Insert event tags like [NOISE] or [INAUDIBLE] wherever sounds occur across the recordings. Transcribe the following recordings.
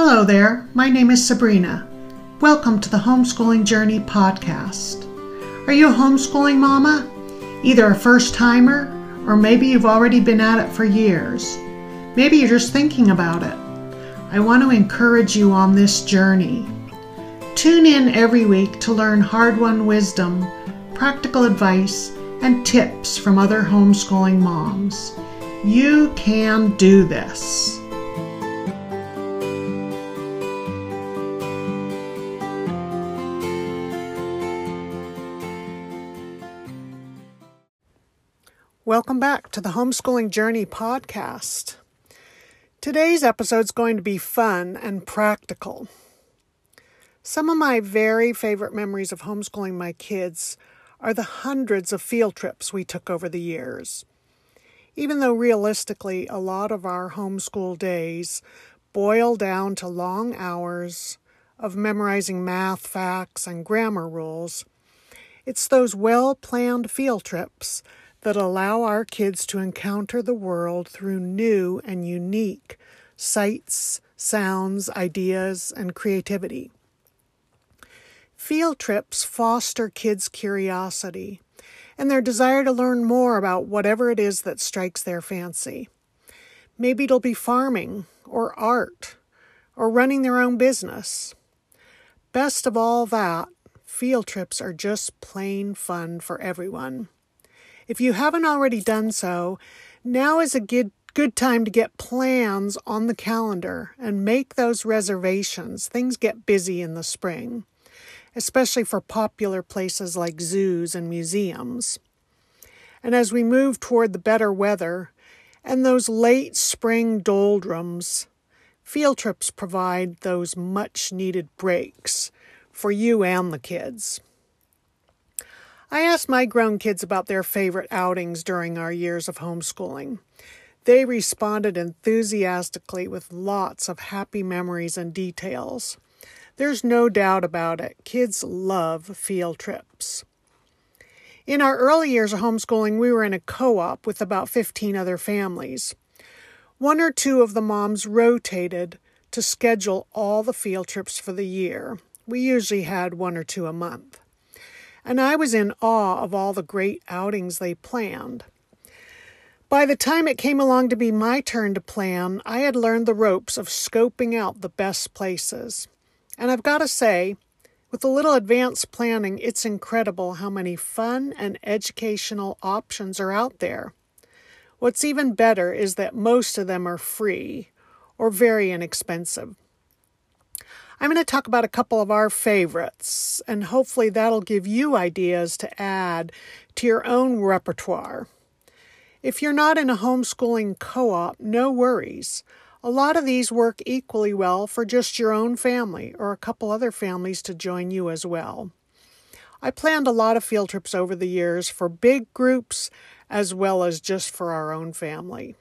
Hello there, my name is Sabrina. Welcome to the Homeschooling Journey podcast. Are you a homeschooling mama? Either a first timer, or maybe you've already been at it for years. Maybe you're just thinking about it. I want to encourage you on this journey. Tune in every week to learn hard won wisdom, practical advice, and tips from other homeschooling moms. You can do this. Welcome back to the Homeschooling Journey podcast. Today's episode is going to be fun and practical. Some of my very favorite memories of homeschooling my kids are the hundreds of field trips we took over the years. Even though realistically a lot of our homeschool days boil down to long hours of memorizing math facts and grammar rules, it's those well planned field trips that allow our kids to encounter the world through new and unique sights, sounds, ideas, and creativity. Field trips foster kids' curiosity and their desire to learn more about whatever it is that strikes their fancy. Maybe it'll be farming, or art, or running their own business. Best of all that, field trips are just plain fun for everyone. If you haven't already done so, now is a good, good time to get plans on the calendar and make those reservations. Things get busy in the spring especially for popular places like zoos and museums. And as we move toward the better weather and those late spring doldrums, field trips provide those much needed breaks for you and the kids. I asked my grown kids about their favorite outings during our years of homeschooling. They responded enthusiastically with lots of happy memories and details. There's no doubt about it. Kids love field trips. In our early years of homeschooling, we were in a co op with about 15 other families. One or two of the moms rotated to schedule all the field trips for the year. We usually had one or two a month. And I was in awe of all the great outings they planned. By the time it came along to be my turn to plan, I had learned the ropes of scoping out the best places. And I've got to say, with a little advanced planning, it's incredible how many fun and educational options are out there. What's even better is that most of them are free or very inexpensive. I'm going to talk about a couple of our favorites, and hopefully that'll give you ideas to add to your own repertoire. If you're not in a homeschooling co op, no worries. A lot of these work equally well for just your own family or a couple other families to join you as well. I planned a lot of field trips over the years for big groups as well as just for our own family.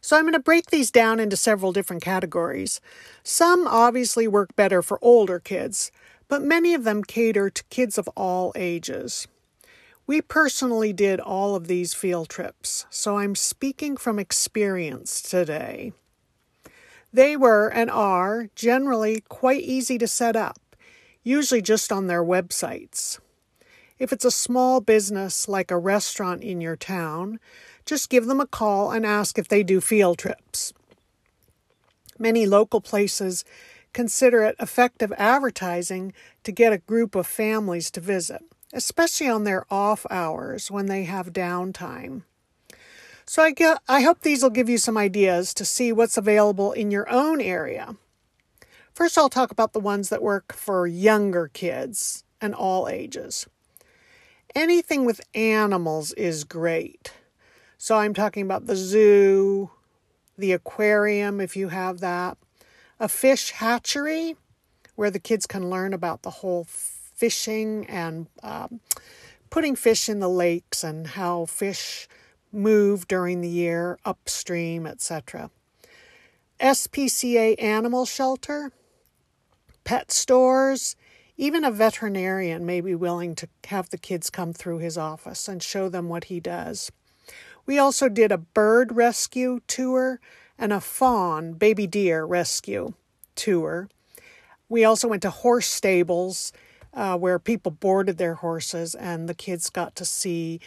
So I'm going to break these down into several different categories. Some obviously work better for older kids, but many of them cater to kids of all ages. We personally did all of these field trips, so I'm speaking from experience today. They were and are generally quite easy to set up, usually just on their websites. If it's a small business like a restaurant in your town, just give them a call and ask if they do field trips. Many local places consider it effective advertising to get a group of families to visit especially on their off hours when they have downtime. So I get, I hope these will give you some ideas to see what's available in your own area. First, I'll talk about the ones that work for younger kids and all ages. Anything with animals is great. So I'm talking about the zoo, the aquarium, if you have that, a fish hatchery where the kids can learn about the whole fishing and um, putting fish in the lakes and how fish move during the year upstream, etc. SPCA animal shelter, pet stores, even a veterinarian may be willing to have the kids come through his office and show them what he does. We also did a bird rescue tour and a fawn, baby deer rescue tour. We also went to horse stables uh, where people boarded their horses, and the kids got to see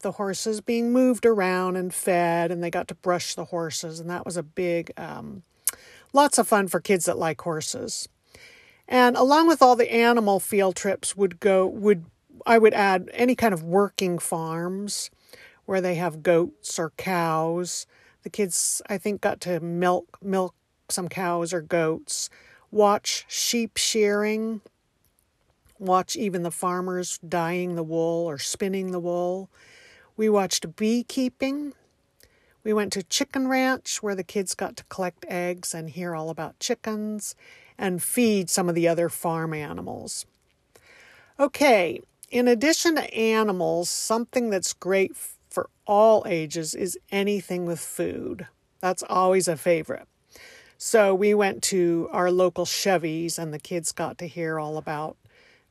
the horses being moved around and fed, and they got to brush the horses, and that was a big, um, lots of fun for kids that like horses. And along with all the animal field trips, would go would I would add any kind of working farms where they have goats or cows. The kids, I think, got to milk milk some cows or goats, watch sheep shearing, watch even the farmers dyeing the wool or spinning the wool. We watched beekeeping. We went to Chicken Ranch where the kids got to collect eggs and hear all about chickens and feed some of the other farm animals. Okay, in addition to animals, something that's great for all ages is anything with food. That's always a favorite. So we went to our local Chevy's, and the kids got to hear all about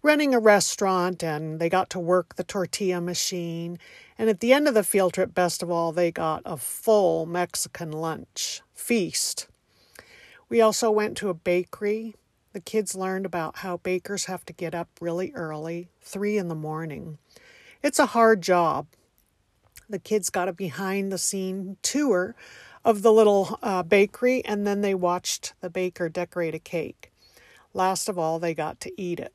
running a restaurant and they got to work the tortilla machine. And at the end of the field trip, best of all, they got a full Mexican lunch feast. We also went to a bakery. The kids learned about how bakers have to get up really early, three in the morning. It's a hard job. The kids got a behind the scene tour of the little uh, bakery, and then they watched the baker decorate a cake. Last of all, they got to eat it.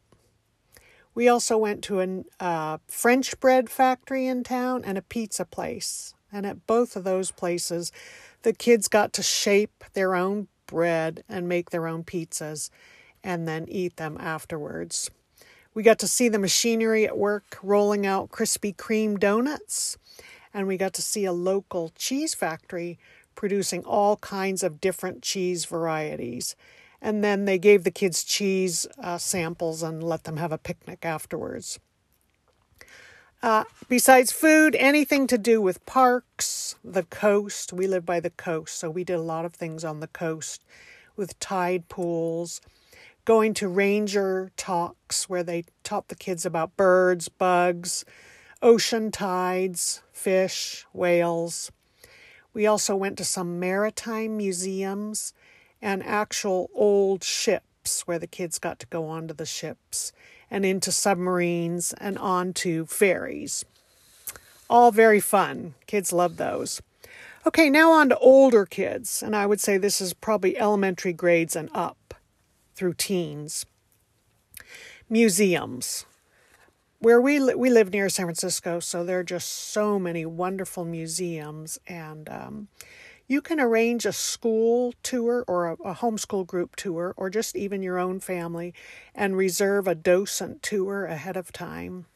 We also went to a uh, French bread factory in town and a pizza place. And at both of those places, the kids got to shape their own bread and make their own pizzas and then eat them afterwards. We got to see the machinery at work rolling out Krispy Kreme donuts, and we got to see a local cheese factory producing all kinds of different cheese varieties. And then they gave the kids cheese uh, samples and let them have a picnic afterwards. Uh, besides food, anything to do with parks, the coast. We live by the coast, so we did a lot of things on the coast with tide pools, going to ranger talks where they taught the kids about birds, bugs, ocean tides, fish, whales. We also went to some maritime museums and actual old ships where the kids got to go onto the ships and into submarines and onto ferries. All very fun. Kids love those. Okay, now on to older kids, and I would say this is probably elementary grades and up through teens. Museums. Where we li- we live near San Francisco, so there are just so many wonderful museums, and um, you can arrange a school tour or a, a homeschool group tour or just even your own family and reserve a docent tour ahead of time.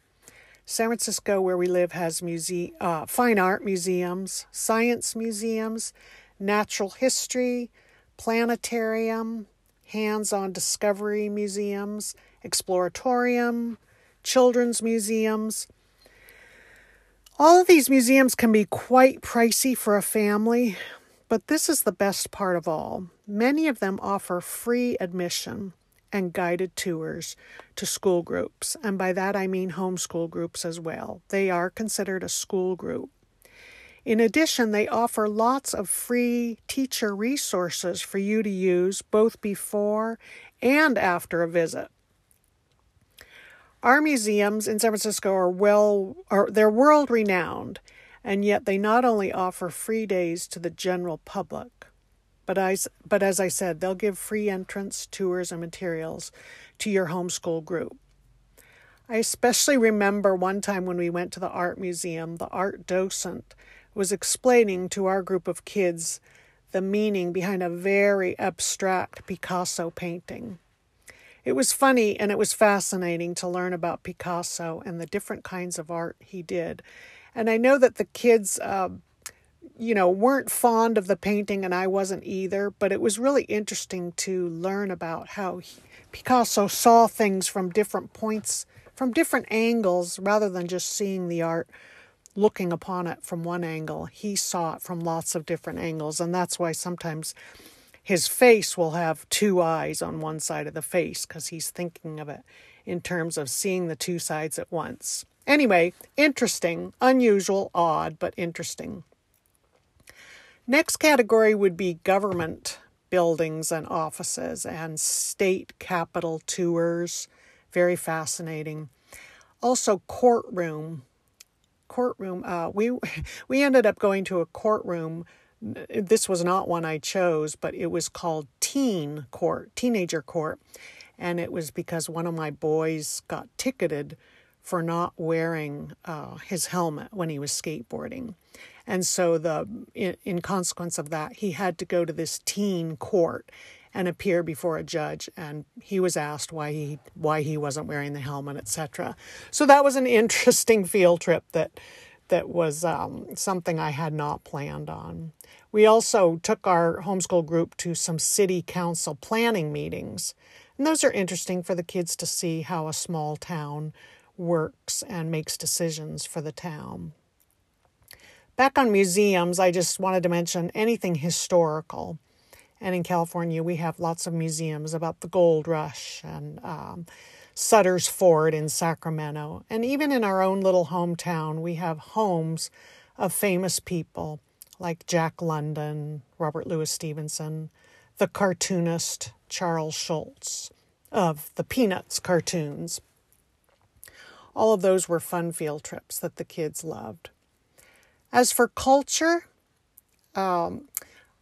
San Francisco, where we live, has muse- uh, fine art museums, science museums, natural history, planetarium, hands on discovery museums, exploratorium, children's museums. All of these museums can be quite pricey for a family, but this is the best part of all. Many of them offer free admission and guided tours to school groups, and by that I mean homeschool groups as well. They are considered a school group. In addition, they offer lots of free teacher resources for you to use both before and after a visit. Our museums in San Francisco are well are they're world renowned and yet they not only offer free days to the general public, but, I, but as I said, they'll give free entrance, tours, and materials to your homeschool group. I especially remember one time when we went to the art museum, the art docent was explaining to our group of kids the meaning behind a very abstract Picasso painting. It was funny and it was fascinating to learn about Picasso and the different kinds of art he did and I know that the kids, uh, you know, weren't fond of the painting, and I wasn't either, but it was really interesting to learn about how he, Picasso saw things from different points, from different angles, rather than just seeing the art looking upon it from one angle. He saw it from lots of different angles, and that's why sometimes his face will have two eyes on one side of the face because he's thinking of it in terms of seeing the two sides at once. Anyway, interesting, unusual, odd, but interesting. Next category would be government buildings and offices and state capitol tours. Very fascinating. Also, courtroom. Courtroom. Uh, we [LAUGHS] we ended up going to a courtroom. This was not one I chose, but it was called Teen Court, Teenager Court, and it was because one of my boys got ticketed for not wearing uh, his helmet when he was skateboarding. And so the in, in consequence of that, he had to go to this teen court and appear before a judge. And he was asked why he why he wasn't wearing the helmet etc so that was an [LAUGHS] interesting field trip that that was um, something i had not planned on. We also took our homeschool group to some city council planning meetings. And those are interesting for the kids to see how a small town works and makes decisions for the town. Back on museums, I just wanted to mention anything historical. And in California, we have lots of museums about the gold rush and um, Sutter's Fort in Sacramento. And even in our own little hometown, we have homes of famous people like Jack London, Robert Louis Stevenson, the cartoonist Charles Schulz of the Peanuts cartoons. All of those were fun field trips that the kids loved. As for culture, um,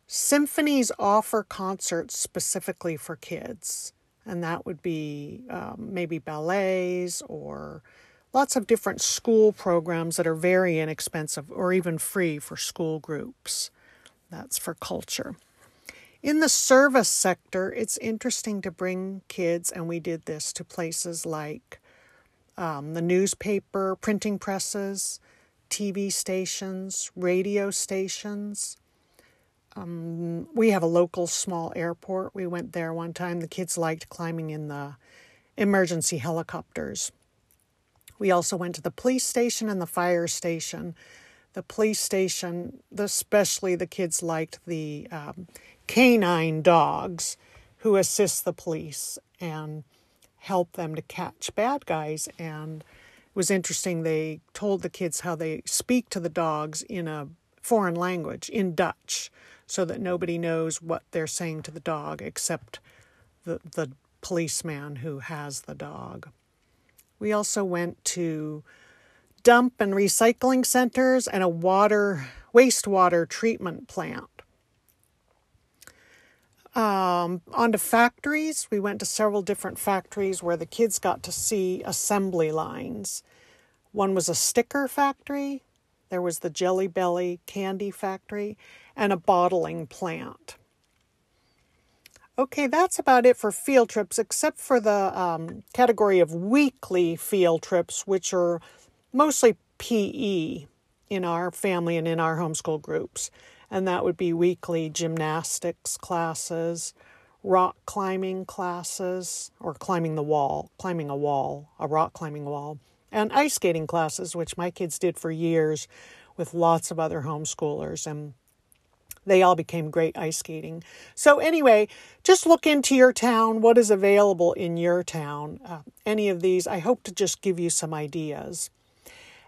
symphonies offer concerts specifically for kids, and that would be um, maybe ballets or lots of different school programs that are very inexpensive or even free for school groups. That's for culture. In the service sector, it's interesting to bring kids, and we did this to places like um, the newspaper, printing presses, TV stations, radio stations. Um, we have a local small airport. We went there one time. The kids liked climbing in the emergency helicopters. We also went to the police station and the fire station. The police station, especially the kids liked the um, canine dogs who assist the police and help them to catch bad guys and it was interesting. They told the kids how they speak to the dogs in a foreign language, in Dutch, so that nobody knows what they're saying to the dog except the, the policeman who has the dog. We also went to dump and recycling centers and a water wastewater treatment plant. Um, on to factories. We went to several different factories where the kids got to see assembly lines. One was a sticker factory, there was the Jelly Belly candy factory, and a bottling plant. Okay, that's about it for field trips, except for the um, category of weekly field trips, which are mostly PE in our family and in our homeschool groups and that would be weekly gymnastics classes, rock climbing classes, or climbing the wall, climbing a wall, a rock climbing wall, and ice skating classes, which my kids did for years with lots of other homeschoolers. And they all became great ice skating. So, anyway, just look into your town, what is available in your town. Uh, any of these, I hope to just give you some ideas.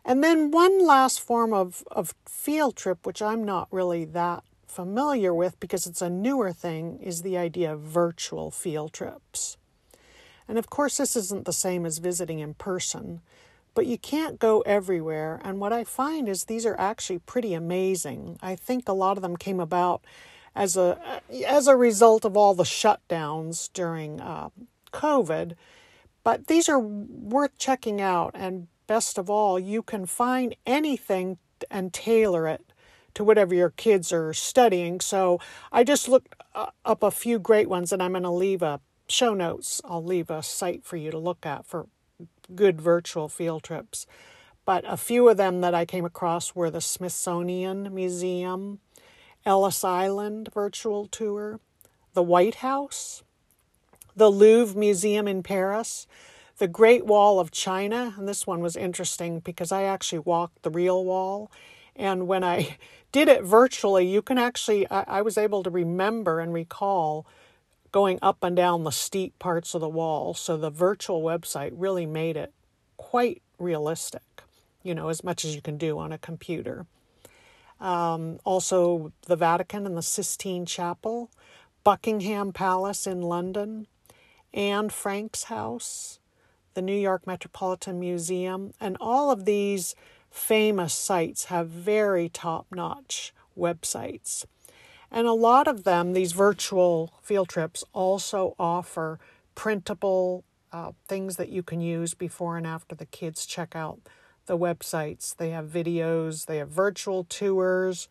And then one last form of, of field trip, which I'm not really that familiar with because it's a newer thing, is the idea of virtual field trips. And of course, this isn't the same as visiting in person, but you can't go everywhere. And what I find is these are actually pretty amazing. I think a lot of them came about as a as a result of all the shutdowns during uh, COVID. But these are worth checking out and best of all, you can find anything and tailor it to whatever your kids are studying. So I just looked uh, up a few great ones, and I'm going to leave a show notes. I'll leave a site for you to look at for good virtual field trips. But a few of them that I came across were the Smithsonian Museum, Ellis Island virtual tour, the White House, the Louvre Museum in Paris, the Great Wall of China, and this one was interesting because I actually walked the real wall. And when I [LAUGHS] did it virtually, you can actually, I, I was able to remember and recall going up and down the steep parts of the wall. So the virtual website really made it quite realistic, you know, as much as you can do on a computer. Um, also, the Vatican and the Sistine Chapel, Buckingham Palace in London, Anne Frank's house, the New York Metropolitan Museum, and all of these famous sites have very top notch websites. And a lot of them, these virtual field trips, also offer printable uh, things that you can use before and after the kids check out the websites. They have videos, they have virtual tours,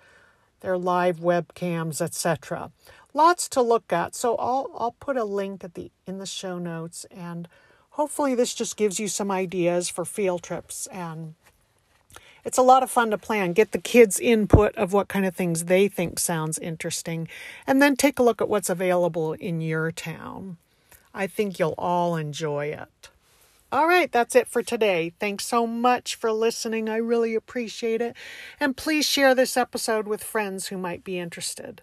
their live webcams, etc. Lots to look at. So I'll I'll put a link at the in the show notes and hopefully this just gives you some ideas for field trips and it's a lot of fun to plan. Get the kids' input of what kind of things they think sounds interesting, and then take a look at what's available in your town. I think you'll all enjoy it. All right, that's it for today. Thanks so much for listening. I really appreciate it. And please share this episode with friends who might be interested.